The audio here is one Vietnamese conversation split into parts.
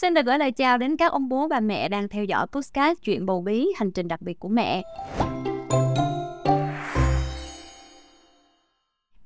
Xin được gửi lời chào đến các ông bố bà mẹ đang theo dõi podcast Chuyện bầu bí, hành trình đặc biệt của mẹ.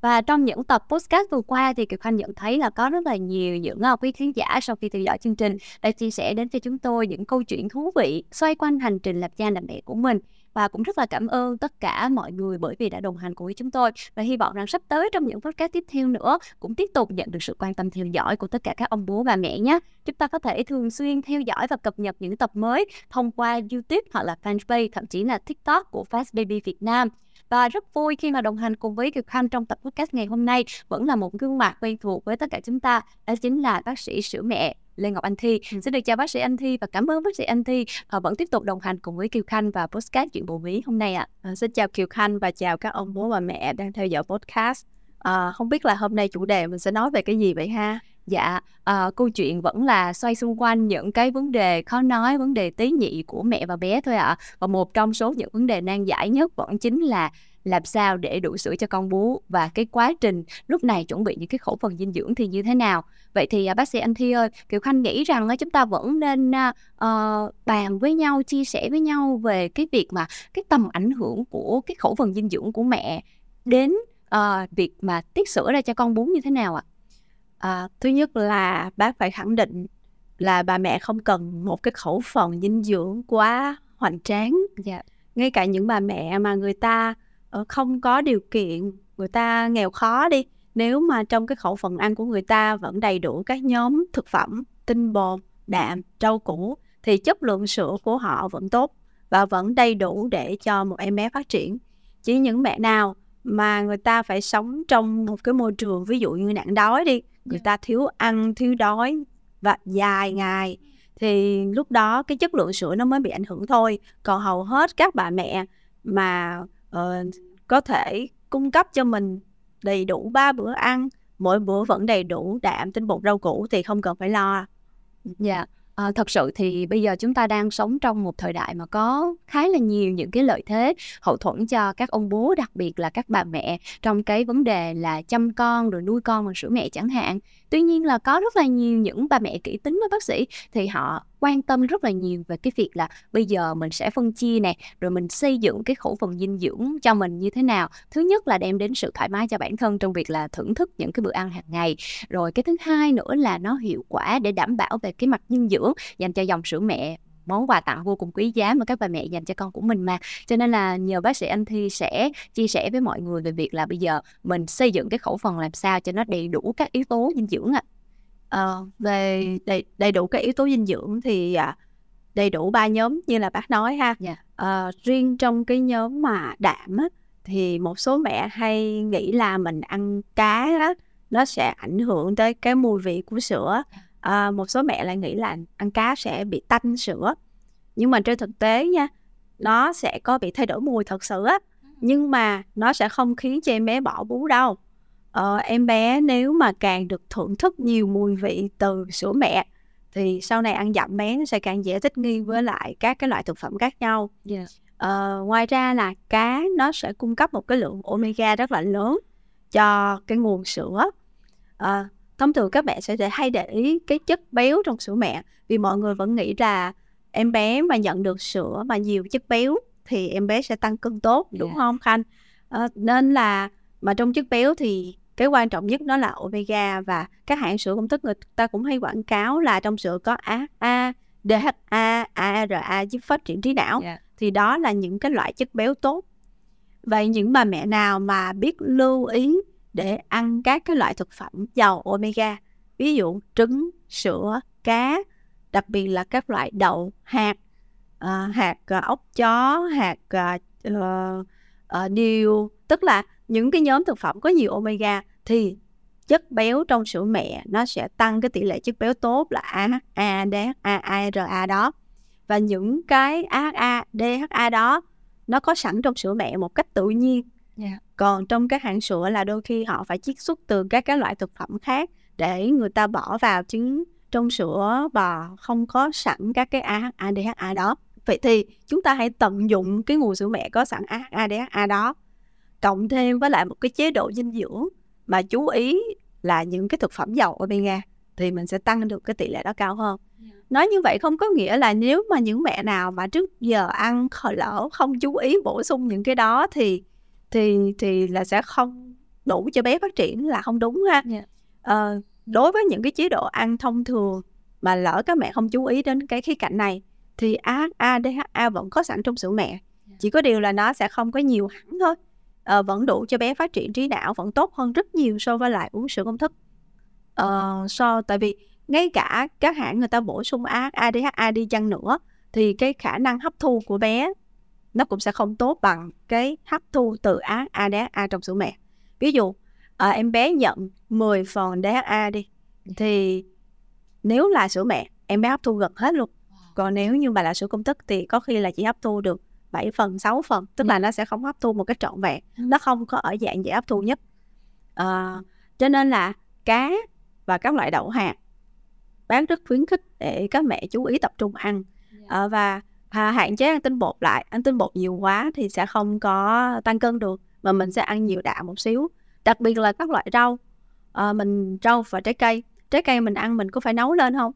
Và trong những tập podcast vừa qua thì Kiều Khanh nhận thấy là có rất là nhiều những à, quý khán giả sau khi theo dõi chương trình đã chia sẻ đến cho chúng tôi những câu chuyện thú vị xoay quanh hành trình làm cha làm mẹ của mình và cũng rất là cảm ơn tất cả mọi người bởi vì đã đồng hành cùng với chúng tôi. Và hy vọng rằng sắp tới trong những podcast tiếp theo nữa, cũng tiếp tục nhận được sự quan tâm theo dõi của tất cả các ông bố bà mẹ nhé. Chúng ta có thể thường xuyên theo dõi và cập nhật những tập mới thông qua YouTube hoặc là fanpage, thậm chí là TikTok của Fast Baby Việt Nam. Và rất vui khi mà đồng hành cùng với Kiều Khanh trong tập podcast ngày hôm nay. Vẫn là một gương mặt quen thuộc với tất cả chúng ta, đó chính là bác sĩ sữa mẹ. Lê Ngọc Anh Thi. Ừ. Xin được chào bác sĩ Anh Thi và cảm ơn bác sĩ Anh Thi à, vẫn tiếp tục đồng hành cùng với Kiều Khanh và podcast chuyện bầu bí hôm nay ạ. À. À, xin chào Kiều Khanh và chào các ông bố và mẹ đang theo dõi podcast. À, không biết là hôm nay chủ đề mình sẽ nói về cái gì vậy ha? Dạ, à, câu chuyện vẫn là xoay xung quanh những cái vấn đề khó nói, vấn đề tế nhị của mẹ và bé thôi ạ. À. Và một trong số những vấn đề nan giải nhất vẫn chính là làm sao để đủ sữa cho con bú? Và cái quá trình lúc này chuẩn bị những cái khẩu phần dinh dưỡng thì như thế nào? Vậy thì uh, bác sĩ anh thi ơi kiều khanh nghĩ rằng chúng ta vẫn nên uh, bàn với nhau chia sẻ với nhau về cái việc mà cái tầm ảnh hưởng của cái khẩu phần dinh dưỡng của mẹ đến uh, việc mà tiết sữa ra cho con bú như thế nào ạ? À, thứ nhất là bác phải khẳng định là bà mẹ không cần một cái khẩu phần dinh dưỡng quá hoành tráng. Dạ. ngay cả những bà mẹ mà người ta không có điều kiện người ta nghèo khó đi. Nếu mà trong cái khẩu phần ăn của người ta vẫn đầy đủ các nhóm thực phẩm tinh bột đạm rau củ thì chất lượng sữa của họ vẫn tốt và vẫn đầy đủ để cho một em bé phát triển. Chỉ những mẹ nào mà người ta phải sống trong một cái môi trường ví dụ như nạn đói đi người dạ. ta thiếu ăn thiếu đói và dài ngày thì lúc đó cái chất lượng sữa nó mới bị ảnh hưởng thôi. Còn hầu hết các bà mẹ mà uh, có thể cung cấp cho mình đầy đủ ba bữa ăn mỗi bữa vẫn đầy đủ đạm tinh bột rau củ thì không cần phải lo dạ yeah. À, thật sự thì bây giờ chúng ta đang sống trong một thời đại mà có khá là nhiều những cái lợi thế hậu thuẫn cho các ông bố đặc biệt là các bà mẹ trong cái vấn đề là chăm con rồi nuôi con bằng sữa mẹ chẳng hạn tuy nhiên là có rất là nhiều những bà mẹ kỹ tính với bác sĩ thì họ quan tâm rất là nhiều về cái việc là bây giờ mình sẽ phân chia nè, rồi mình xây dựng cái khẩu phần dinh dưỡng cho mình như thế nào. Thứ nhất là đem đến sự thoải mái cho bản thân trong việc là thưởng thức những cái bữa ăn hàng ngày. Rồi cái thứ hai nữa là nó hiệu quả để đảm bảo về cái mặt dinh dưỡng, dành cho dòng sữa mẹ, món quà tặng vô cùng quý giá mà các bà mẹ dành cho con của mình mà. Cho nên là nhờ bác sĩ anh thi sẽ chia sẻ với mọi người về việc là bây giờ mình xây dựng cái khẩu phần làm sao cho nó đầy đủ các yếu tố dinh dưỡng ạ. à. Ờ, về đầy đầy đủ các yếu tố dinh dưỡng thì, à, đầy đủ ba nhóm như là bác nói ha. Yeah. Ờ, riêng trong cái nhóm mà đạm á, thì một số mẹ hay nghĩ là mình ăn cá á, nó sẽ ảnh hưởng tới cái mùi vị của sữa. À, một số mẹ lại nghĩ là ăn cá sẽ bị tanh sữa. Nhưng mà trên thực tế nha, nó sẽ có bị thay đổi mùi thật sự á, nhưng mà nó sẽ không khiến cho em bé bỏ bú đâu ờ, em bé nếu mà càng được thưởng thức nhiều mùi vị từ sữa mẹ thì sau này ăn dặm bé nó sẽ càng dễ thích nghi với lại các cái loại thực phẩm khác nhau. Yeah. Ờ, ngoài ra là cá nó sẽ cung cấp một cái lượng omega rất là lớn cho cái nguồn sữa. Ờ, thông thường các bạn sẽ hay để ý cái chất béo trong sữa mẹ vì mọi người vẫn nghĩ là em bé mà nhận được sữa mà nhiều chất béo thì em bé sẽ tăng cân tốt đúng yeah. không Khanh? Ờ, nên là mà trong chất béo thì cái quan trọng nhất đó là omega và các hãng sữa công thức người ta cũng hay quảng cáo là trong sữa có AHA, DHA, ARA giúp phát triển trí não yeah. thì đó là những cái loại chất béo tốt vậy những bà mẹ nào mà biết lưu ý để ăn các cái loại thực phẩm giàu omega ví dụ trứng sữa cá đặc biệt là các loại đậu hạt uh, hạt uh, ốc chó hạt uh, uh, điều tức là những cái nhóm thực phẩm có nhiều omega thì chất béo trong sữa mẹ nó sẽ tăng cái tỷ lệ chất béo tốt là AHA, DHA, ARA đó. Và những cái AHA, DHA đó nó có sẵn trong sữa mẹ một cách tự nhiên. Yeah. Dạ. Còn trong các hãng sữa là đôi khi họ phải chiết xuất từ các cái loại thực phẩm khác để người ta bỏ vào trứng trong sữa bò không có sẵn các cái AHA, DHA đó. Vậy thì chúng ta hãy tận dụng cái nguồn sữa mẹ có sẵn AHA, DHA đó cộng thêm với lại một cái chế độ dinh dưỡng mà chú ý là những cái thực phẩm giàu omega thì mình sẽ tăng được cái tỷ lệ đó cao hơn. Nói như vậy không có nghĩa là nếu mà những mẹ nào mà trước giờ ăn lỡ không chú ý bổ sung những cái đó thì thì thì là sẽ không đủ cho bé phát triển là không đúng ha. Yeah. ờ, đối với những cái chế độ ăn thông thường mà lỡ các mẹ không chú ý đến cái khía cạnh này thì ADHA vẫn có sẵn trong sữa mẹ. Chỉ có điều là nó sẽ không có nhiều hẳn thôi ờ, vẫn đủ cho bé phát triển trí não vẫn tốt hơn rất nhiều so với lại uống sữa công thức. Ờ, so tại vì ngay cả các hãng người ta bổ sung ADHA đi chăng nữa thì cái khả năng hấp thu của bé nó cũng sẽ không tốt bằng cái hấp thu từ ADHA trong sữa mẹ. Ví dụ à, em bé nhận 10 phần DHA đi thì nếu là sữa mẹ em bé hấp thu gần hết luôn. Còn nếu như mà là sữa công thức thì có khi là chỉ hấp thu được 7 phần 6 phần tức là nó sẽ không hấp thu một cách trọn vẹn nó không có ở dạng dễ hấp thu nhất. À, cho nên là cá và các loại đậu hạt bán rất khuyến khích để các mẹ chú ý tập trung ăn. À, và à, hạn chế ăn tinh bột lại ăn tinh bột nhiều quá thì sẽ không có tăng cân được mà mình sẽ ăn nhiều đạm một xíu. Đặc biệt là các loại rau à, mình rau và trái cây. Trái cây mình ăn mình có phải nấu lên không?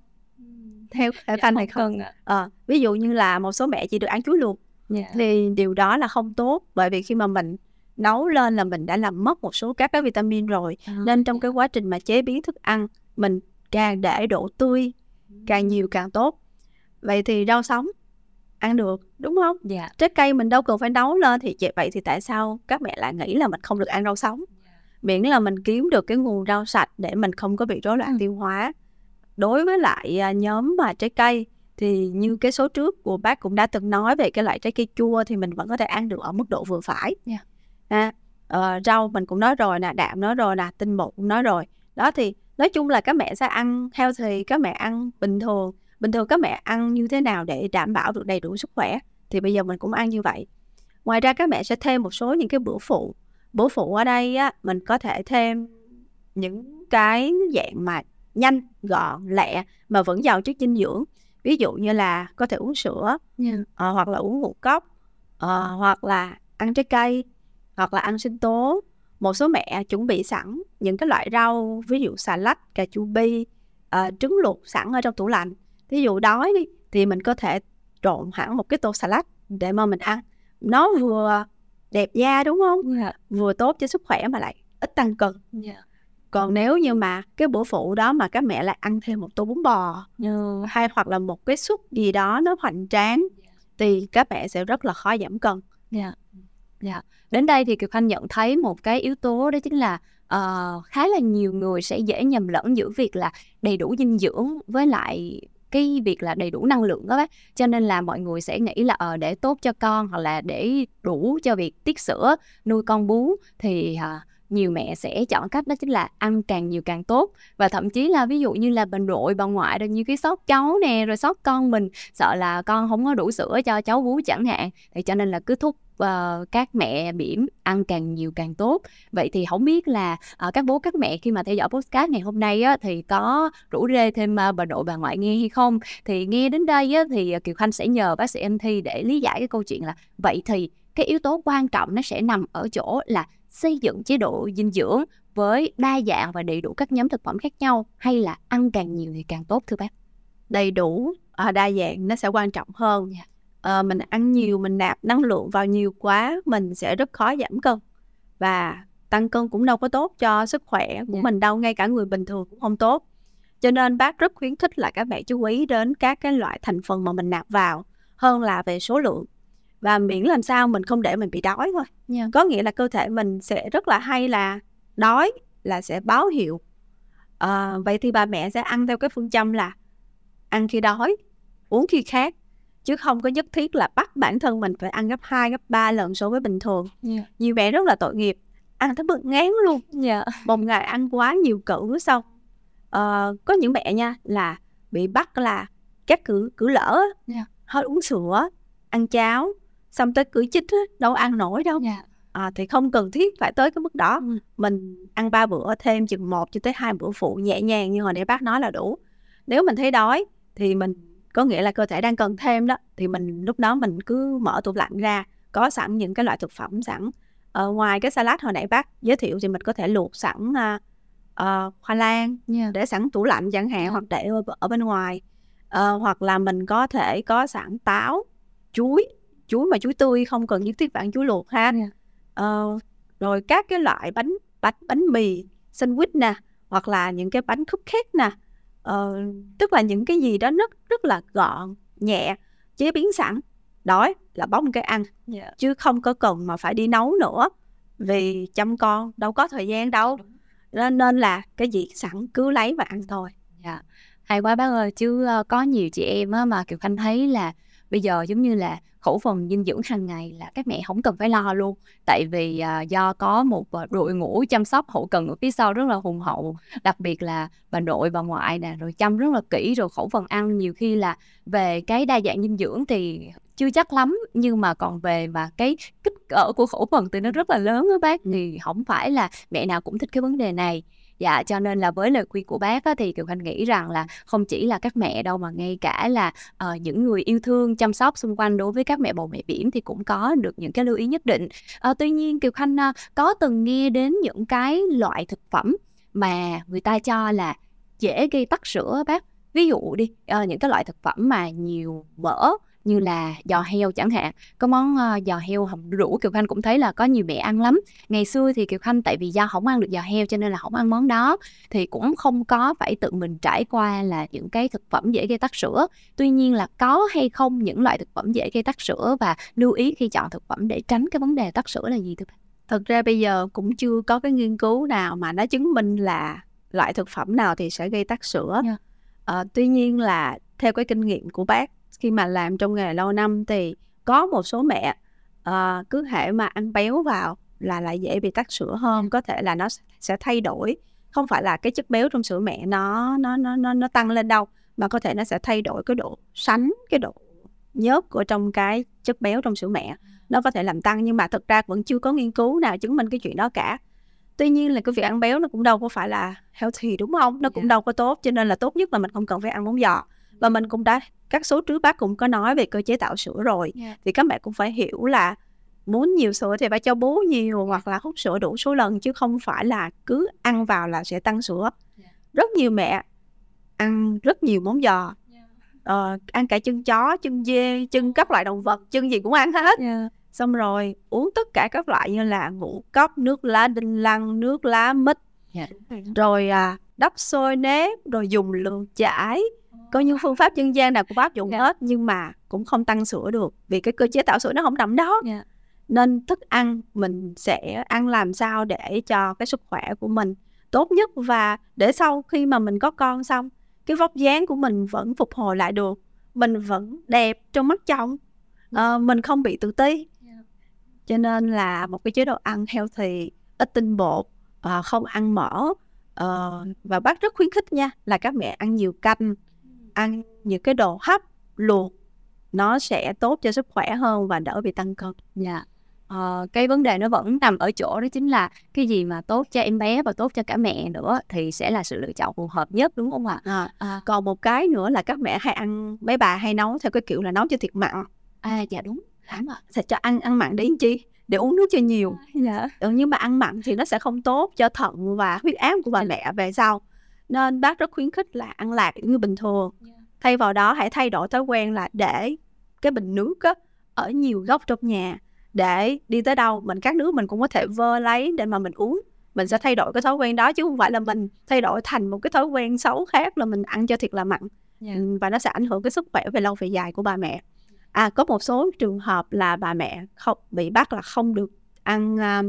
Theo theo dạ, hay không à, ví dụ như là một số mẹ chỉ được ăn chuối luộc yeah. Dạ. thì điều đó là không tốt bởi vì khi mà mình nấu lên là mình đã làm mất một số các cái vitamin rồi à, nên trong cái quá trình mà chế biến thức ăn mình càng để độ tươi càng nhiều càng tốt vậy thì rau sống ăn được đúng không dạ. trái cây mình đâu cần phải nấu lên thì vậy thì tại sao các mẹ lại nghĩ là mình không được ăn rau sống miễn là mình kiếm được cái nguồn rau sạch để mình không có bị rối loạn ừ. tiêu hóa đối với lại à, nhóm mà trái cây thì như cái số trước của bác cũng đã từng nói về cái loại trái cây chua thì mình vẫn có thể ăn được ở mức độ vừa phải. Yeah. à, uh, rau mình cũng nói rồi nè đạm nói rồi nè tinh bột cũng nói rồi. Đó thì nói chung là các mẹ sẽ ăn healthy các mẹ ăn bình thường. Bình thường các mẹ ăn như thế nào để đảm bảo được đầy đủ sức khỏe? Thì bây giờ mình cũng ăn như vậy. Ngoài ra các mẹ sẽ thêm một số những cái bữa phụ. Bữa phụ ở đây á mình có thể thêm những cái dạng mà nhanh gọn lẹ mà vẫn giàu chất dinh dưỡng ví dụ như là có thể uống sữa yeah. uh, hoặc là uống ngũ cốc uh, hoặc là ăn trái cây hoặc là ăn sinh tố một số mẹ chuẩn bị sẵn những cái loại rau ví dụ xà lách cà chua bi uh, trứng luộc sẵn ở trong tủ lạnh ví dụ đói đi thì mình có thể trộn hẳn một cái tô salad để mà mình ăn nó vừa đẹp da đúng không yeah. Dạ. vừa tốt cho sức khỏe mà lại ít tăng cân yeah. Dạ. còn nếu như mà cái bữa phụ đó mà các mẹ lại ăn thêm một tô bún bò yeah. hay hoặc là một cái súp gì đó nó hoành tráng yeah. thì các mẹ sẽ rất là khó giảm cân yeah. Yeah. Đến đây thì Kiều Khanh nhận thấy một cái yếu tố đó chính là uh, khá là nhiều người sẽ dễ nhầm lẫn giữa việc là đầy đủ dinh dưỡng với lại cái việc là đầy đủ năng lượng đó bác cho nên là mọi người sẽ nghĩ là ờ để tốt cho con hoặc là để đủ cho việc tiết sữa nuôi con bú thì à, nhiều mẹ sẽ chọn cách đó chính là ăn càng nhiều càng tốt. Và thậm chí là ví dụ như là bà nội bà ngoại rồi như cái sót cháu nè rồi sót con mình sợ là con không có đủ sữa cho cháu bú chẳng hạn. Thì cho nên là cứ thúc uh, các mẹ bỉm ăn càng nhiều càng tốt. Vậy thì không biết là uh, các bố các mẹ khi mà theo dõi podcast ngày hôm nay á, thì có rủ rê thêm uh, bà nội bà ngoại nghe hay không? Thì nghe đến đây á, thì kiều khanh sẽ nhờ bác sĩ em thi để lý giải cái câu chuyện là vậy thì cái yếu tố quan trọng nó sẽ nằm ở chỗ là xây dựng chế độ dinh dưỡng với đa dạng và đầy đủ các nhóm thực phẩm khác nhau hay là ăn càng nhiều thì càng tốt thưa bác đầy đủ à, đa dạng nó sẽ quan trọng hơn yeah. à, mình ăn nhiều mình nạp năng lượng vào nhiều quá mình sẽ rất khó giảm cân và tăng cân cũng đâu có tốt cho sức khỏe của yeah. mình đâu ngay cả người bình thường cũng không tốt cho nên bác rất khuyến khích là các bạn chú ý đến các cái loại thành phần mà mình nạp vào hơn là về số lượng và miễn làm sao mình không để mình bị đói thôi yeah. có nghĩa là cơ thể mình sẽ rất là hay là đói là sẽ báo hiệu à, vậy thì bà mẹ sẽ ăn theo cái phương châm là ăn khi đói uống khi khát chứ không có nhất thiết là bắt bản thân mình phải ăn gấp 2, gấp 3 lần so với bình thường yeah. nhiều mẹ rất là tội nghiệp ăn tới bực ngán luôn yeah. một ngày ăn quá nhiều cữ xong uh, có những mẹ nha là bị bắt là các cử cử lỡ yeah. hơi uống sữa ăn cháo xong tới cưỡi chích đâu ăn nổi đâu yeah. Dạ. à, thì không cần thiết phải tới cái mức đó ừ. mình ăn ba bữa thêm chừng một cho tới hai bữa phụ nhẹ nhàng như hồi nãy bác nói là đủ nếu mình thấy đói thì mình có nghĩa là cơ thể đang cần thêm đó thì mình lúc đó mình cứ mở tủ lạnh ra có sẵn những cái loại thực phẩm sẵn ở ngoài cái salad hồi nãy bác giới thiệu thì mình có thể luộc sẵn uh, uh, khoai lang yeah. để sẵn tủ lạnh chẳng hạn yeah. hoặc để ở, ở bên ngoài uh, hoặc là mình có thể có sẵn táo chuối chuối mà chuối tươi không cần nhất thiết bạn chuối luộc ha yeah. uh, rồi các cái loại bánh bánh bánh mì sandwich nè hoặc là những cái bánh cupcake nè uh, tức là những cái gì đó rất rất là gọn nhẹ chế biến sẵn đói là bóc cái ăn yeah. Dạ. chứ không có cần mà phải đi nấu nữa vì chăm con đâu có thời gian đâu nên nên là cái gì sẵn cứ lấy và ăn thôi dạ yeah. hay quá bác ơi chứ uh, có nhiều chị em á, mà kiều khanh thấy là bây giờ giống như là khẩu phần dinh dưỡng hàng ngày là các mẹ không cần phải lo luôn. Tại vì uh, do có một uh, đội ngũ chăm sóc hậu cần ở phía sau rất là hùng hậu đặc biệt là bà nội bà ngoại nè rồi chăm rất là kỹ rồi khẩu phần ăn nhiều khi là về cái đa dạng dinh dưỡng thì chưa chắc lắm nhưng mà còn về mà cái kích cỡ của khẩu phần thì nó rất là lớn đó bác. Thì không phải là mẹ nào cũng thích cái vấn đề này dạ cho nên là với lời khuyên của bác á, thì kiều khanh nghĩ rằng là không chỉ là các mẹ đâu mà ngay cả là uh, những người yêu thương chăm sóc xung quanh đối với các mẹ bầu mẹ biển thì cũng có được những cái lưu ý nhất định. Uh, tuy nhiên kiều khanh uh, có từng nghe đến những cái loại thực phẩm mà người ta cho là dễ gây tắc sữa bác? Ví dụ đi uh, những cái loại thực phẩm mà nhiều mỡ như là giò heo chẳng hạn. Có món uh, giò heo hầm rủ kiều khanh cũng thấy là có nhiều mẹ ăn lắm. Ngày xưa thì kiều khanh tại vì do không ăn được giò heo cho nên là không ăn món đó thì cũng không có phải tự mình trải qua là những cái thực phẩm dễ gây tắc sữa. Tuy nhiên là có hay không những loại thực phẩm dễ gây tắc sữa và lưu ý khi chọn thực phẩm để tránh cái vấn đề tắc sữa là gì thưa bạn? Thật ra bây giờ cũng chưa có cái nghiên cứu nào mà nó chứng minh là loại thực phẩm nào thì sẽ gây tắc sữa. Yeah. à, tuy nhiên là theo cái kinh nghiệm của bác khi mà làm trong nghề lâu năm thì có một số mẹ uh, cứ hệ mà ăn béo vào là lại dễ bị tắc sữa hơn có thể là nó sẽ thay đổi. Không phải là cái chất béo trong sữa mẹ nó nó nó nó nó tăng lên đâu mà có thể nó sẽ thay đổi cái độ sánh cái độ nhớt của trong cái chất béo trong sữa mẹ. Nó có thể làm tăng nhưng mà thực ra vẫn chưa có nghiên cứu nào chứng minh cái chuyện đó cả. Tuy nhiên là cái việc ăn béo nó cũng đâu có phải là healthy đúng không? Nó cũng yeah. Dạ. đâu có tốt cho nên là tốt nhất là mình không cần phải ăn bún giò và mình cũng đã các số trước bác cũng có nói về cơ chế tạo sữa rồi yeah. Dạ. thì các mẹ cũng phải hiểu là muốn nhiều sữa thì phải cho bú nhiều hoặc là hút sữa đủ số lần chứ không phải là cứ ăn vào là sẽ tăng sữa yeah. Dạ. rất nhiều mẹ ăn rất nhiều món giò yeah. ờ, ăn cả chân chó chân dê chân các loại động vật chân gì cũng ăn hết yeah. xong rồi uống tất cả các loại như là ngũ cốc nước lá đinh lăng nước lá mít yeah. rồi à, đắp xôi nếp rồi dùng lượt chải có những phương pháp dân gian nào cũng áp dụng yeah. Dạ. hết nhưng mà cũng không tăng sữa được vì cái cơ chế tạo sữa nó không nằm đó yeah. Dạ. nên thức ăn mình sẽ ăn làm sao để cho cái sức khỏe của mình tốt nhất và để sau khi mà mình có con xong cái vóc dáng của mình vẫn phục hồi lại được mình vẫn đẹp trong mắt chồng uh, mình không bị tự ti cho nên là một cái chế độ ăn healthy ít tinh bột uh, không ăn mỡ uh, và bác rất khuyến khích nha là các mẹ ăn nhiều canh ăn những cái đồ hấp luộc nó sẽ tốt cho sức khỏe hơn và đỡ bị tăng cân. Dạ. Ờ, cái vấn đề nó vẫn nằm ở chỗ đó chính là cái gì mà tốt cho em bé và tốt cho cả mẹ nữa thì sẽ là sự lựa chọn phù hợp nhất đúng không ạ? À, à. Còn một cái nữa là các mẹ hay ăn mấy bà hay nấu theo cái kiểu là nấu cho thiệt mặn. À dạ đúng. Đúng rồi. Sẽ cho ăn ăn mặn để chi? Để uống nước cho nhiều. Dạ. Ừ, nhưng mà ăn mặn thì nó sẽ không tốt cho thận và huyết áp của bà dạ. mẹ về sau. Nên bác rất khuyến khích là ăn lạc như bình thường. Dạ thay vào đó hãy thay đổi thói quen là để cái bình nước á, ở nhiều góc trong nhà để đi tới đâu mình cắt nước mình cũng có thể vơ lấy để mà mình uống mình sẽ thay đổi cái thói quen đó chứ không phải là mình thay đổi thành một cái thói quen xấu khác là mình ăn cho thiệt là mặn yeah. Dạ. và nó sẽ ảnh hưởng cái sức khỏe về lâu về dài của bà mẹ à có một số trường hợp là bà mẹ không bị bắt là không được ăn uh,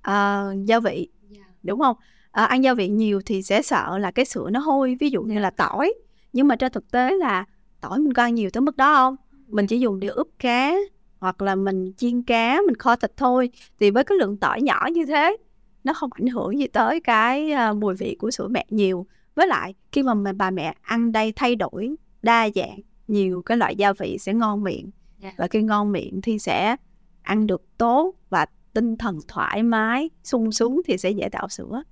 uh, gia vị yeah. Dạ. đúng không uh, ăn gia vị nhiều thì sẽ sợ là cái sữa nó hôi ví dụ như dạ. là tỏi nhưng mà trên thực tế là tỏi mình có ăn nhiều tới mức đó không mình chỉ dùng để ướp cá hoặc là mình chiên cá mình kho thịt thôi thì với cái lượng tỏi nhỏ như thế nó không ảnh hưởng gì tới cái uh, mùi vị của sữa mẹ nhiều với lại khi mà bà mẹ ăn đây thay đổi đa dạng nhiều cái loại gia vị sẽ ngon miệng yeah. Dạ. và khi ngon miệng thì sẽ ăn được tốt và tinh thần thoải mái sung sướng thì sẽ dễ tạo sữa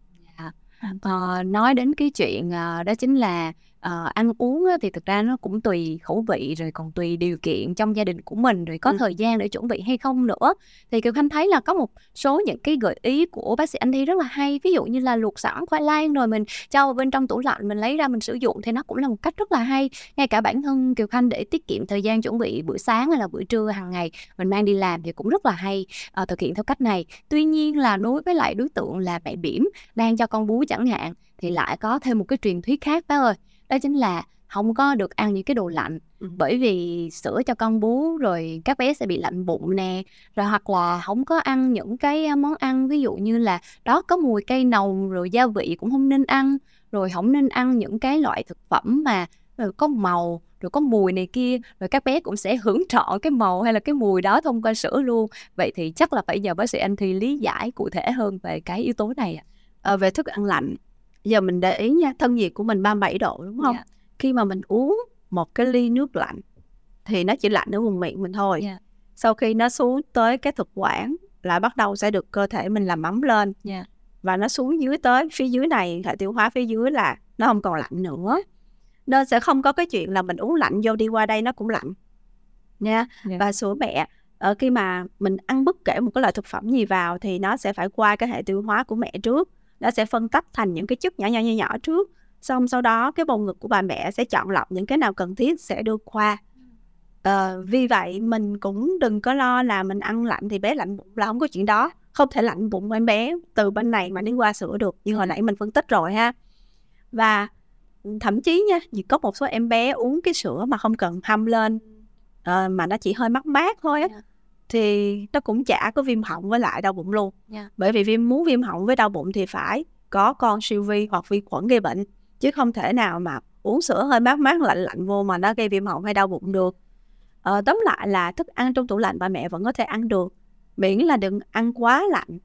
uh, nói đến cái chuyện uh, đó chính là uh, ăn uống á, thì thực ra nó cũng tùy khẩu vị rồi còn tùy điều kiện trong gia đình của mình rồi có ừ. thời gian để chuẩn bị hay không nữa. Thì kiều khanh thấy là có một số những cái gợi ý của bác sĩ anh thi rất là hay. Ví dụ như là luộc sẵn khoai lang rồi mình cho vào bên trong tủ lạnh mình lấy ra mình sử dụng thì nó cũng là một cách rất là hay. Ngay cả bản thân kiều khanh để tiết kiệm thời gian chuẩn bị bữa sáng hay là bữa trưa hàng ngày mình mang đi làm thì cũng rất là hay uh, thực hiện theo cách này. Tuy nhiên là đối với lại đối tượng là mẹ bỉm đang cho con bú chẳng hạn thì lại có thêm một cái truyền thuyết khác bác ơi đó chính là không có được ăn những cái đồ lạnh. Ừ. bởi vì sữa cho con bú rồi các bé sẽ bị lạnh bụng nè rồi hoặc là không có ăn những cái món ăn ví dụ như là đó có mùi cây nồng rồi gia vị cũng không nên ăn rồi không nên ăn những cái loại thực phẩm mà rồi có màu rồi có mùi này kia rồi các bé cũng sẽ hưởng trọn cái màu hay là cái mùi đó thông qua sữa luôn. Vậy thì chắc là phải nhờ bác sĩ anh thì lý giải cụ thể hơn về cái yếu tố này ạ. À, về thức ăn lạnh giờ mình để ý nha thân nhiệt của mình 37 độ đúng không yeah. Dạ. khi mà mình uống một cái ly nước lạnh thì nó chỉ lạnh ở vùng miệng mình thôi yeah. Dạ. sau khi nó xuống tới cái thực quản là bắt đầu sẽ được cơ thể mình làm ấm lên yeah. Dạ. và nó xuống dưới tới phía dưới này hệ tiêu hóa phía dưới là nó không còn lạnh nữa nên sẽ không có cái chuyện là mình uống lạnh vô đi qua đây nó cũng lạnh nha yeah. và sữa mẹ ở khi mà mình ăn bất kể một cái loại thực phẩm gì vào thì nó sẽ phải qua cái hệ tiêu hóa của mẹ trước nó sẽ phân tách thành những cái chất nhỏ nhỏ nhỏ nhỏ trước. Xong sau đó cái bầu ngực của bà mẹ sẽ chọn lọc những cái nào cần thiết sẽ đưa qua. À, vì vậy mình cũng đừng có lo là mình ăn lạnh thì bé lạnh bụng là không có chuyện đó. Không thể lạnh bụng em bé từ bên này mà đi qua sữa được như hồi nãy mình phân tích rồi ha. Và thậm chí nha chỉ có một số em bé uống cái sữa mà không cần hâm lên uh, mà nó chỉ hơi mắc mát thôi á. Yeah. Thì nó cũng chả có viêm họng với lại đau bụng luôn yeah. Dạ. bởi vì viêm muốn viêm họng với đau bụng thì phải có con siêu vi hoặc vi khuẩn gây bệnh chứ không thể nào mà uống sữa hơi mát mát lạnh lạnh vô mà nó gây viêm họng hay đau bụng được ờ, tóm lại là thức ăn trong tủ lạnh bà mẹ vẫn có thể ăn được miễn là đừng ăn quá lạnh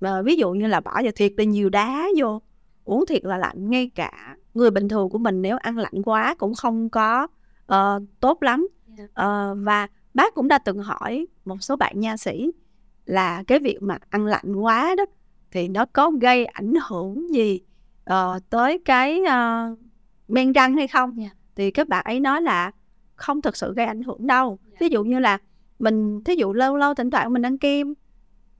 mà ví dụ như là bỏ vào thiệt là nhiều đá vô uống thiệt là lạnh ngay cả người bình thường của mình nếu ăn lạnh quá cũng không có uh, tốt lắm uh, và bác cũng đã từng hỏi một số bạn nha sĩ là cái việc mà ăn lạnh quá đó thì nó có gây ảnh hưởng gì uh, tới cái uh, men răng hay không yeah. Dạ. thì các bạn ấy nói là không thực sự gây ảnh hưởng đâu yeah. Dạ. ví dụ như là mình thí dụ lâu lâu thỉnh thoảng mình ăn kem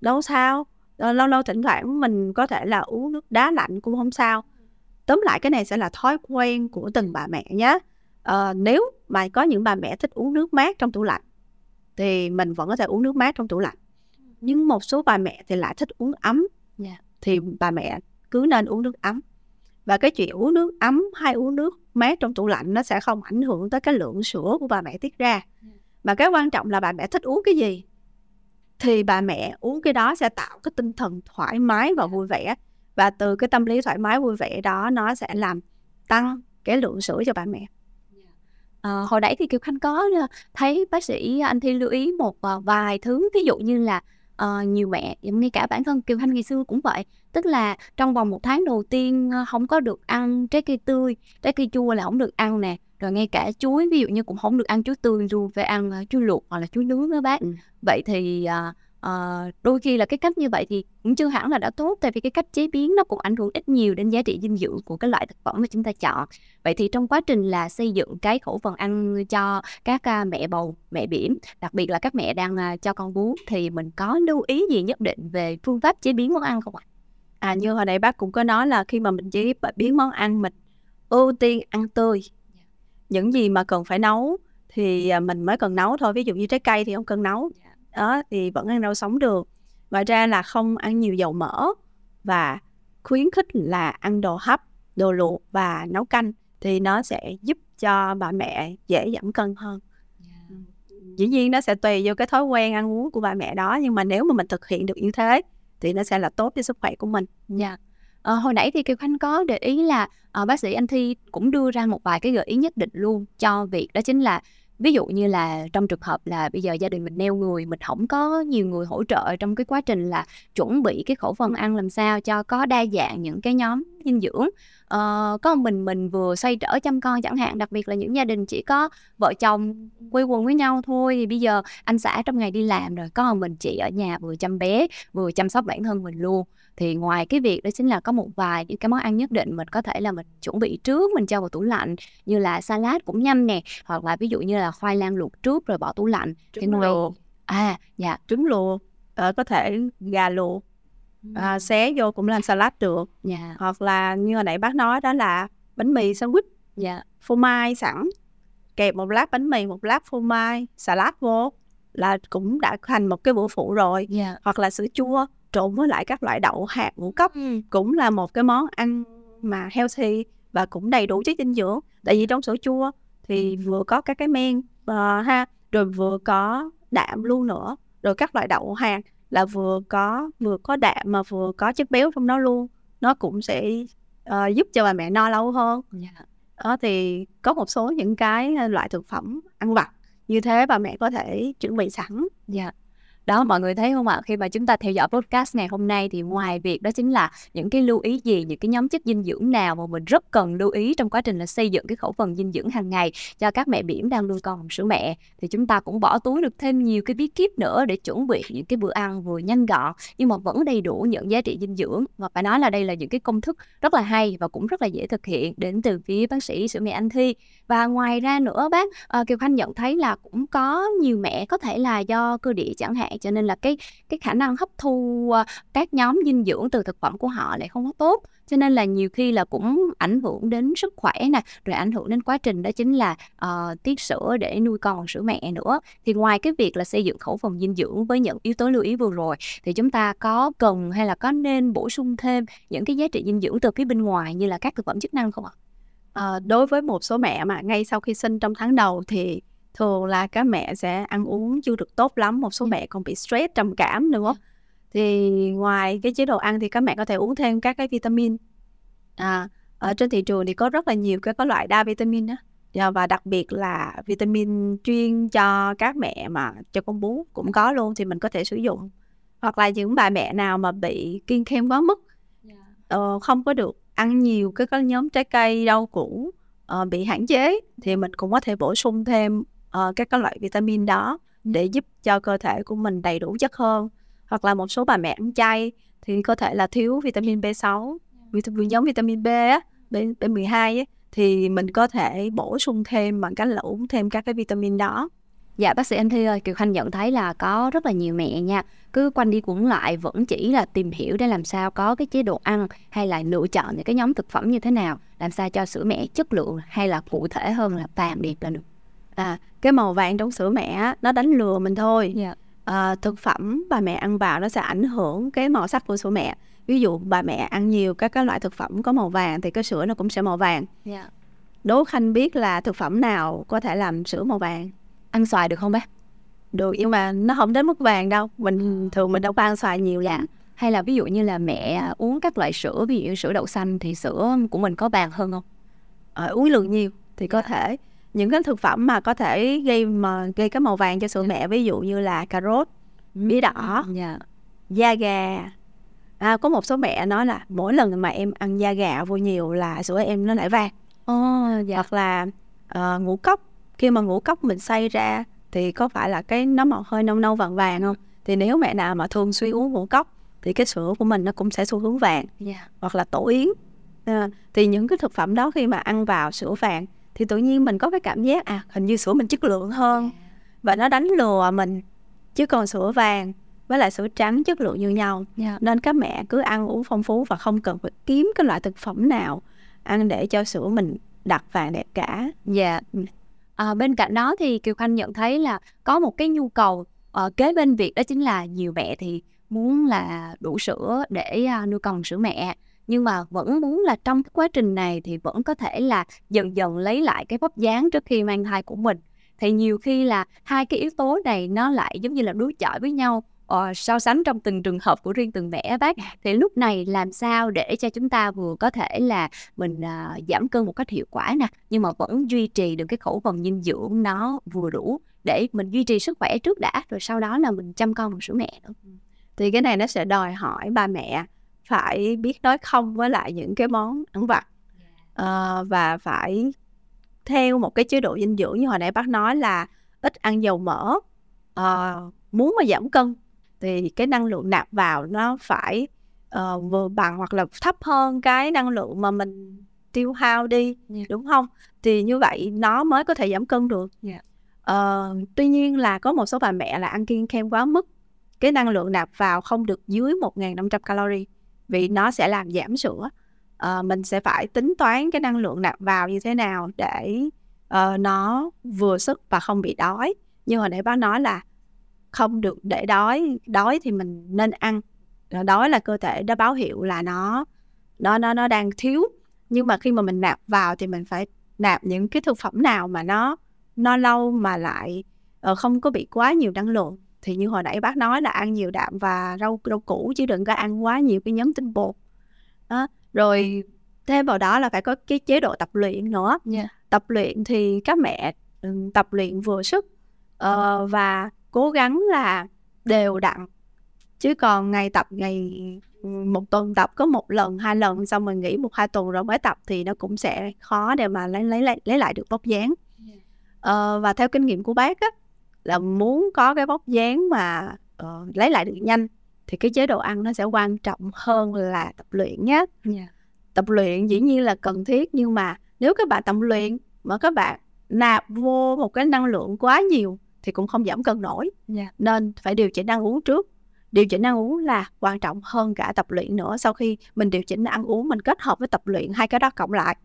đâu sao uh, lâu lâu thỉnh thoảng mình có thể là uống nước đá lạnh cũng không sao tóm lại cái này sẽ là thói quen của từng bà mẹ nhé uh, nếu mà có những bà mẹ thích uống nước mát trong tủ lạnh thì mình vẫn có thể uống nước mát trong tủ lạnh. Nhưng một số bà mẹ thì lại thích uống ấm. Yeah. Dạ. thì bà mẹ cứ nên uống nước ấm. Và cái chuyện uống nước ấm hay uống nước mát trong tủ lạnh nó sẽ không ảnh hưởng tới cái lượng sữa của bà mẹ tiết ra. Dạ. mà cái quan trọng là bà mẹ thích uống cái gì? Thì bà mẹ uống cái đó sẽ tạo cái tinh thần thoải mái và vui vẻ. Và từ cái tâm lý thoải mái vui vẻ đó nó sẽ làm tăng cái lượng sữa cho bà mẹ Ờ, hồi nãy thì Kiều Khanh có ờ, thấy bác sĩ anh Thi lưu ý một ờ, vài thứ ví dụ như là ờ, nhiều mẹ ngay cả bản thân Kiều Khanh ngày xưa cũng vậy. Tức là trong vòng một tháng đầu tiên không có được ăn trái cây tươi trái cây chua là không được ăn nè. Rồi ngay cả chuối ví dụ như cũng không được ăn chuối tươi luôn phải ăn chuối luộc hoặc là chuối nướng đó bác. Ừ. vậy thì uh, uh, đôi khi là cái cách như vậy thì cũng chưa hẳn là đã tốt tại vì cái cách chế biến nó cũng ảnh hưởng ít nhiều đến giá trị dinh dưỡng của cái loại thực phẩm mà chúng ta chọn. Vậy thì trong quá trình là xây dựng cái khẩu phần ăn cho các uh, mẹ bầu mẹ bỉm đặc biệt là các mẹ đang uh, cho con bú thì mình có lưu ý gì nhất định về phương pháp chế biến món ăn không ạ? À như hồi nãy bác cũng có nói là khi mà mình chế biến món ăn mình ưu tiên ăn tươi. Dạ. những gì mà cần phải nấu thì mình mới cần nấu thôi. Ví dụ như trái cây thì không cần nấu. Dạ đó thì vẫn ăn rau sống được ngoài ra là không ăn nhiều dầu mỡ và khuyến khích là ăn đồ hấp đồ luộc và nấu canh thì nó sẽ giúp cho bà mẹ dễ giảm cân hơn yeah. dĩ nhiên nó sẽ tùy vô cái thói quen ăn uống của bà mẹ đó nhưng mà nếu mà mình thực hiện được như thế thì nó sẽ là tốt cho sức khỏe của mình dạ yeah. Ờ, hồi nãy thì Kiều Khanh có để ý là uh, bác sĩ Anh Thi cũng đưa ra một vài cái gợi ý nhất định luôn cho việc đó chính là ví dụ như là trong trường hợp là bây giờ gia đình mình neo người mình không có nhiều người hỗ trợ trong cái quá trình là chuẩn bị cái khẩu phần ăn làm sao cho có đa dạng những cái nhóm dinh dưỡng. Ờ, có mình mình vừa xoay trở chăm con chẳng hạn đặc biệt là những gia đình chỉ có vợ chồng quây quần với nhau thôi thì bây giờ anh xã trong ngày đi làm rồi có mình chị ở nhà vừa chăm bé vừa chăm sóc bản thân mình luôn thì ngoài cái việc đó chính là có một vài những cái món ăn nhất định mình có thể là mình chuẩn bị trước mình cho vào tủ lạnh như là salad cũng nhanh nè hoặc là ví dụ như là khoai lang luộc trước rồi bỏ tủ lạnh. Trứng thì luộc. À dạ. Trứng luộc ờ, có thể gà luộc à, xé vô cũng làm salad được. Dạ. hoặc là như hồi nãy bác nói đó là bánh mì sandwich. Dạ. phô mai sẵn kẹp một lát bánh mì một lát phô mai salad vô là cũng đã thành một cái bữa phụ rồi. Yeah. hoặc là sữa chua trộn với lại các loại đậu hạt ngũ cốc ừ. cũng là một cái món ăn mà healthy và cũng đầy đủ chất dinh dưỡng tại vì trong sữa chua thì ừ. vừa có các cái men uh, ha rồi vừa có đạm luôn nữa rồi các loại đậu hạt là vừa có vừa có đạm mà vừa có chất béo trong đó luôn nó cũng sẽ uh, giúp cho bà mẹ no lâu hơn yeah. Dạ. đó thì có một số những cái loại thực phẩm ăn vặt như thế bà mẹ có thể chuẩn bị sẵn dạ đó mọi người thấy không ạ? Khi mà chúng ta theo dõi podcast ngày hôm nay thì ngoài việc đó chính là những cái lưu ý gì những cái nhóm chất dinh dưỡng nào mà mình rất cần lưu ý trong quá trình là xây dựng cái khẩu phần dinh dưỡng hàng ngày cho các mẹ bỉm đang nuôi con bằng sữa mẹ thì chúng ta cũng bỏ túi được thêm nhiều cái bí kíp nữa để chuẩn bị những cái bữa ăn vừa nhanh gọn nhưng mà vẫn đầy đủ những giá trị dinh dưỡng. Và phải nói là đây là những cái công thức rất là hay và cũng rất là dễ thực hiện đến từ phía bác sĩ sữa mẹ anh thi. Và ngoài ra nữa bác uh, kiều khanh nhận thấy là cũng có nhiều mẹ có thể là do cơ địa chẳng hạn cho nên là cái cái khả năng hấp thu ờ, các nhóm dinh dưỡng từ thực phẩm của họ lại không có tốt cho nên là nhiều khi là cũng ảnh hưởng đến sức khỏe nè rồi ảnh hưởng đến quá trình đó chính là uh, tiết sữa để nuôi con sữa mẹ nữa thì ngoài cái việc là xây dựng khẩu phần dinh dưỡng với những yếu tố lưu ý vừa rồi thì chúng ta có cần hay là có nên bổ sung thêm những cái giá trị dinh dưỡng từ phía bên ngoài như là các thực phẩm chức năng không ạ? À, đối với một số mẹ mà ngay sau khi sinh trong tháng đầu thì thường là các mẹ sẽ ăn uống chưa được tốt lắm một số mẹ còn bị stress trầm cảm nữa. Thì ngoài cái chế độ ăn thì các mẹ có thể uống thêm các cái vitamin. À, ở trên thị trường thì có rất là nhiều cái có loại đa vitamin đó dạ, và đặc biệt là vitamin chuyên cho các mẹ mà cho con bú cũng có luôn thì mình có thể sử dụng. Hoặc là những bà mẹ nào mà bị kiêng khem quá mức uh, không có được ăn nhiều cái có nhóm trái cây rau củ uh, bị hạn chế thì mình cũng có thể bổ sung thêm uh, các cái loại vitamin đó để giúp cho cơ thể của mình đầy đủ chất hơn. Hoặc là một số bà mẹ ăn chay thì có thể là thiếu vitamin B6 vitamin giống vitamin B á B, B12 á thì mình có thể bổ sung thêm bằng cách là uống thêm các cái vitamin đó. Dạ bác sĩ Anh Thi ơi, Kiều Khanh nhận thấy là có rất là nhiều mẹ nha. Cứ quanh đi quẩn lại vẫn chỉ là tìm hiểu để làm sao có cái chế độ ăn Hay là lựa chọn những cái nhóm thực phẩm như thế nào Làm sao cho sữa mẹ chất lượng hay là cụ thể hơn là vàng đẹp là được À, cái màu vàng trong sữa mẹ nó đánh lừa mình thôi yeah. Dạ. à, Thực phẩm bà mẹ ăn vào nó sẽ ảnh hưởng cái màu sắc của sữa mẹ Ví dụ bà mẹ ăn nhiều các cái loại thực phẩm có màu vàng thì cái sữa nó cũng sẽ màu vàng yeah. Dạ. Đố Khanh biết là thực phẩm nào có thể làm sữa màu vàng ăn xoài được không bác được nhưng mà nó không đến mức vàng đâu mình thường mình đâu có ăn xoài nhiều lắm hay là ví dụ như là mẹ uống các loại sữa ví dụ như sữa đậu xanh thì sữa của mình có vàng hơn không ờ, uống lượng nhiều thì có thể những cái thực phẩm mà có thể gây mà gây cái màu vàng cho sữa mẹ ví dụ như là cà rốt bí đỏ yeah. da gà. À, có một số mẹ nói là mỗi lần mà em ăn da gà vô nhiều là sữa em nó lại vàng. Oh, yeah. hoặc là uh, ngũ cốc. Khi mà ngũ cốc mình xay ra thì có phải là cái nó màu hơi nâu nâu vàng vàng không? Thì nếu mẹ nào mà thường xuyên uống ngũ cốc thì cái sữa của mình nó cũng sẽ xu hướng vàng. Yeah. hoặc là tổ yến. À, thì những cái thực phẩm đó khi mà ăn vào sữa vàng thì tự nhiên mình có cái cảm giác à hình như sữa mình chất lượng hơn. Và nó đánh lừa mình chứ còn sữa vàng với lại sữa trắng chất lượng như nhau. Yeah. nên các mẹ cứ ăn uống phong phú và không cần phải kiếm cái loại thực phẩm nào ăn để cho sữa mình đặc vàng đẹp cả. Dạ yeah. À, bên cạnh đó thì Kiều Khanh nhận thấy là có một cái nhu cầu uh, kế bên việc đó chính là nhiều mẹ thì muốn là đủ sữa để uh, nuôi con sữa mẹ nhưng mà vẫn muốn là trong cái quá trình này thì vẫn có thể là dần dần lấy lại cái vóc dáng trước khi mang thai của mình. Thì nhiều khi là hai cái yếu tố này nó lại giống như là đối chọi với nhau uh, so sánh trong từng trường hợp của riêng từng mẹ bác. Thì lúc này làm sao để cho chúng ta vừa có thể là mình uh, giảm cân một cách hiệu quả nè nhưng mà vẫn duy trì được cái khẩu phần dinh dưỡng nó vừa đủ để mình duy trì sức khỏe trước đã rồi sau đó là mình chăm con một sữa mẹ nữa. Thì cái này nó sẽ đòi hỏi ba mẹ phải biết nói không với lại những cái món ăn vặt uh, và phải theo một cái chế độ dinh dưỡng như hồi nãy bác nói là ít ăn dầu mỡ uh, muốn mà giảm cân thì cái năng lượng nạp vào nó phải uh, vừa bằng hoặc là thấp hơn cái năng lượng mà mình tiêu hao đi yeah. Dạ. đúng không thì như vậy nó mới có thể giảm cân được yeah. Dạ. uh, tuy nhiên là có một số bà mẹ là ăn kiêng kem quá mức cái năng lượng nạp vào không được dưới 1.500 calorie vì nó sẽ làm giảm sữa. Uh, mình sẽ phải tính toán cái năng lượng nạp vào như thế nào để uh, nó vừa sức và không bị đói. Như hồi nãy bác nói là không được để đói đói thì mình nên ăn. Ờ, đói là cơ thể đã báo hiệu là nó nó nó nó đang thiếu. Nhưng mà khi mà mình nạp vào thì mình phải nạp những cái thực phẩm nào mà nó no lâu mà lại uh, không có bị quá nhiều năng lượng thì như hồi nãy bác nói là ăn nhiều đạm và rau rau củ chứ đừng có ăn quá nhiều cái nhóm tinh bột. Đó. rồi thêm vào đó là phải có cái chế độ tập luyện nữa. Yeah. Tập luyện thì các mẹ um, tập luyện vừa sức uh, và cố gắng là đều đặn. Chứ còn ngày tập ngày một tuần tập có một lần hai lần xong mình nghỉ một hai tuần rồi mới tập thì nó cũng sẽ khó để mà lấy lấy lại lấy lại được vóc dáng. Ờ, và theo kinh nghiệm của bác á là muốn có cái vóc dáng mà uh, lấy lại được nhanh thì cái chế độ ăn nó sẽ quan trọng hơn là tập luyện nhé yeah. Dạ. tập luyện dĩ nhiên là cần thiết nhưng mà nếu các bạn tập luyện mà các bạn nạp vô một cái năng lượng quá nhiều thì cũng không giảm cân nổi yeah. Dạ. nên phải điều chỉnh ăn uống trước điều chỉnh ăn uống là quan trọng hơn cả tập luyện nữa sau khi mình điều chỉnh ăn uống mình kết hợp với tập luyện hai cái đó cộng lại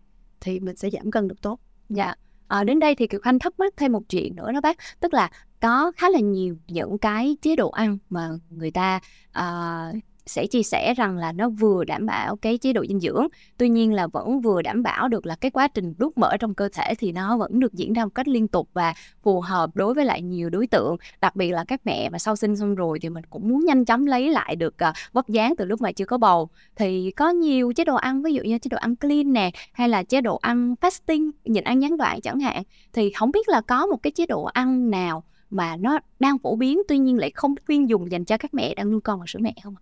thì mình sẽ giảm cân được tốt dạ à, đến đây thì kiều khanh thắc mắc thêm một chuyện nữa đó bác tức là có khá là nhiều những cái chế độ ăn mà người ta uh, sẽ chia sẻ rằng là nó vừa đảm bảo cái chế độ dinh dưỡng, tuy nhiên là vẫn vừa đảm bảo được là cái quá trình đốt mỡ trong cơ thể thì nó vẫn được diễn ra một cách liên tục và phù hợp đối với lại nhiều đối tượng. Đặc biệt là các mẹ mà sau sinh xong rồi thì mình cũng muốn nhanh chóng lấy lại được ờ, vóc dáng từ lúc mà chưa có bầu. Thì có nhiều chế độ ăn, ví dụ như chế độ ăn clean nè, hay là chế độ ăn fasting, nhịn ăn gián đoạn chẳng hạn. Thì không biết là có một cái chế độ ăn nào mà nó đang phổ biến, tuy nhiên lại không khuyên dùng dành cho các mẹ, đang nuôi con và sữa mẹ không ạ?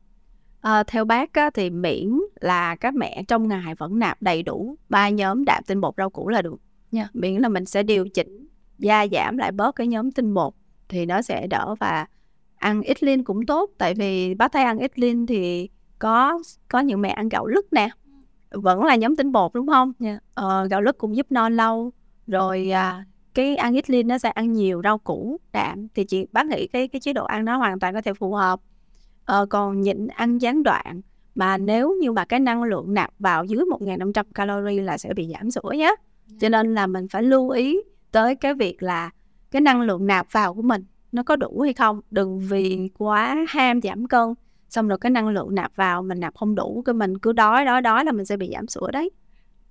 À, theo bác á, thì miễn là các mẹ trong ngày vẫn nạp đầy đủ ba nhóm đạm tinh bột rau củ là được yeah. Dạ. miễn là mình sẽ điều chỉnh gia giảm lại bớt cái nhóm tinh bột thì nó sẽ đỡ và ăn ít liên cũng tốt tại vì bác thấy ăn ít liên thì có có những mẹ ăn gạo lứt nè vẫn là nhóm tinh bột đúng không? Yeah. Dạ. Ờ, gạo lứt cũng giúp no lâu rồi à, cái ăn ít liên nó sẽ ăn nhiều rau củ đạm thì chị bác nghĩ cái cái chế độ ăn đó hoàn toàn có thể phù hợp ờ, còn nhịn ăn gián đoạn mà nếu như mà cái năng lượng nạp vào dưới 1.500 calorie là sẽ bị giảm sữa nhé cho nên là mình phải lưu ý tới cái việc là cái năng lượng nạp vào của mình nó có đủ hay không. Đừng vì quá ham giảm cân xong rồi cái năng lượng nạp vào mình nạp không đủ cái mình cứ đói đói đói là mình sẽ bị giảm sữa đấy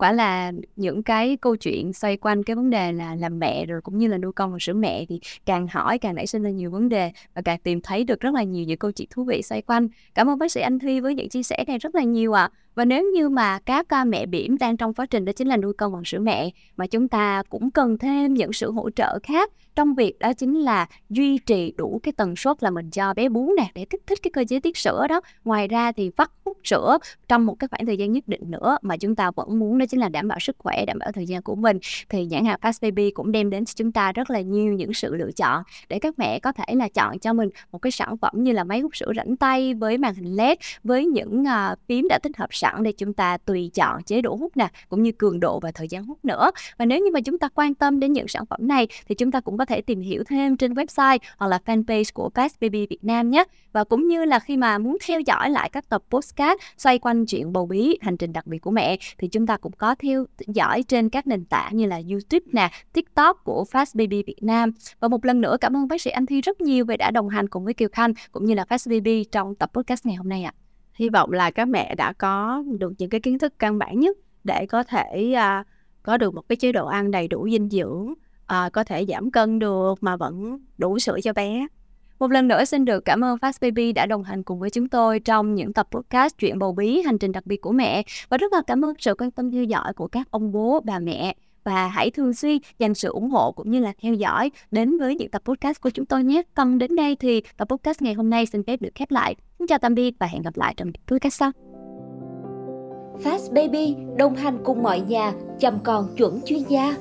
quả là những cái câu chuyện xoay quanh cái vấn đề là làm mẹ rồi cũng như là nuôi con và sữa mẹ thì càng hỏi càng nảy sinh ra nhiều vấn đề và càng tìm thấy được rất là nhiều những câu chuyện thú vị xoay quanh cảm ơn bác sĩ anh Thi với những chia sẻ này rất là nhiều ạ à và nếu như mà các à, mẹ bỉm đang trong quá trình đó chính là nuôi con bằng sữa mẹ mà chúng ta cũng cần thêm những sự hỗ trợ khác. Trong việc đó chính là duy trì đủ cái tần suất là mình cho bé bú nè để kích thích cái cơ chế tiết sữa đó. Ngoài ra thì vắt hút sữa trong một cái khoảng thời gian nhất định nữa mà chúng ta vẫn muốn đó chính là đảm bảo sức khỏe đảm bảo thời gian của mình. Thì nhãn hàng Fast Baby cũng đem đến cho chúng ta rất là nhiều những sự lựa chọn để các mẹ có thể là chọn cho mình một cái sản phẩm như là máy hút sữa rảnh tay với màn hình led với những uh, phím đã tích hợp sẵn để chúng ta tùy chọn chế độ hút nè cũng như cường độ và thời gian hút nữa và nếu như mà chúng ta quan tâm đến những sản phẩm này thì chúng ta cũng có thể tìm hiểu thêm trên website hoặc là fanpage của Fast Baby Việt Nam nhé và cũng như là khi mà muốn theo dõi lại các tập postcard xoay quanh chuyện bầu bí hành trình đặc biệt của mẹ thì chúng ta cũng có theo dõi trên các nền tảng như là YouTube nè, TikTok của Fast Baby Việt Nam. Và một lần nữa cảm ơn bác sĩ Anh Thi rất nhiều về đã đồng hành cùng với Kiều Khanh cũng như là Fast Baby trong tập podcast ngày hôm nay ạ. Hy vọng là các mẹ đã có được những cái kiến thức căn bản nhất để có thể à, có được một cái chế độ ăn đầy đủ dinh dưỡng, à, có thể giảm cân được mà vẫn đủ sữa cho bé. Một lần nữa xin được cảm ơn Fast Baby đã đồng hành cùng với chúng tôi trong những tập podcast chuyện bầu bí hành trình đặc biệt của mẹ và rất là cảm ơn sự quan tâm theo dõi của các ông bố, bà mẹ và hãy thường xuyên dành sự ủng hộ cũng như là theo dõi đến với những tập podcast của chúng tôi nhé. Còn đến đây thì tập podcast ngày hôm nay xin phép được khép lại. Xin chào tạm biệt và hẹn gặp lại trong những podcast sau. Fast Baby, đồng hành cùng mọi nhà, chăm con chuẩn chuyên gia.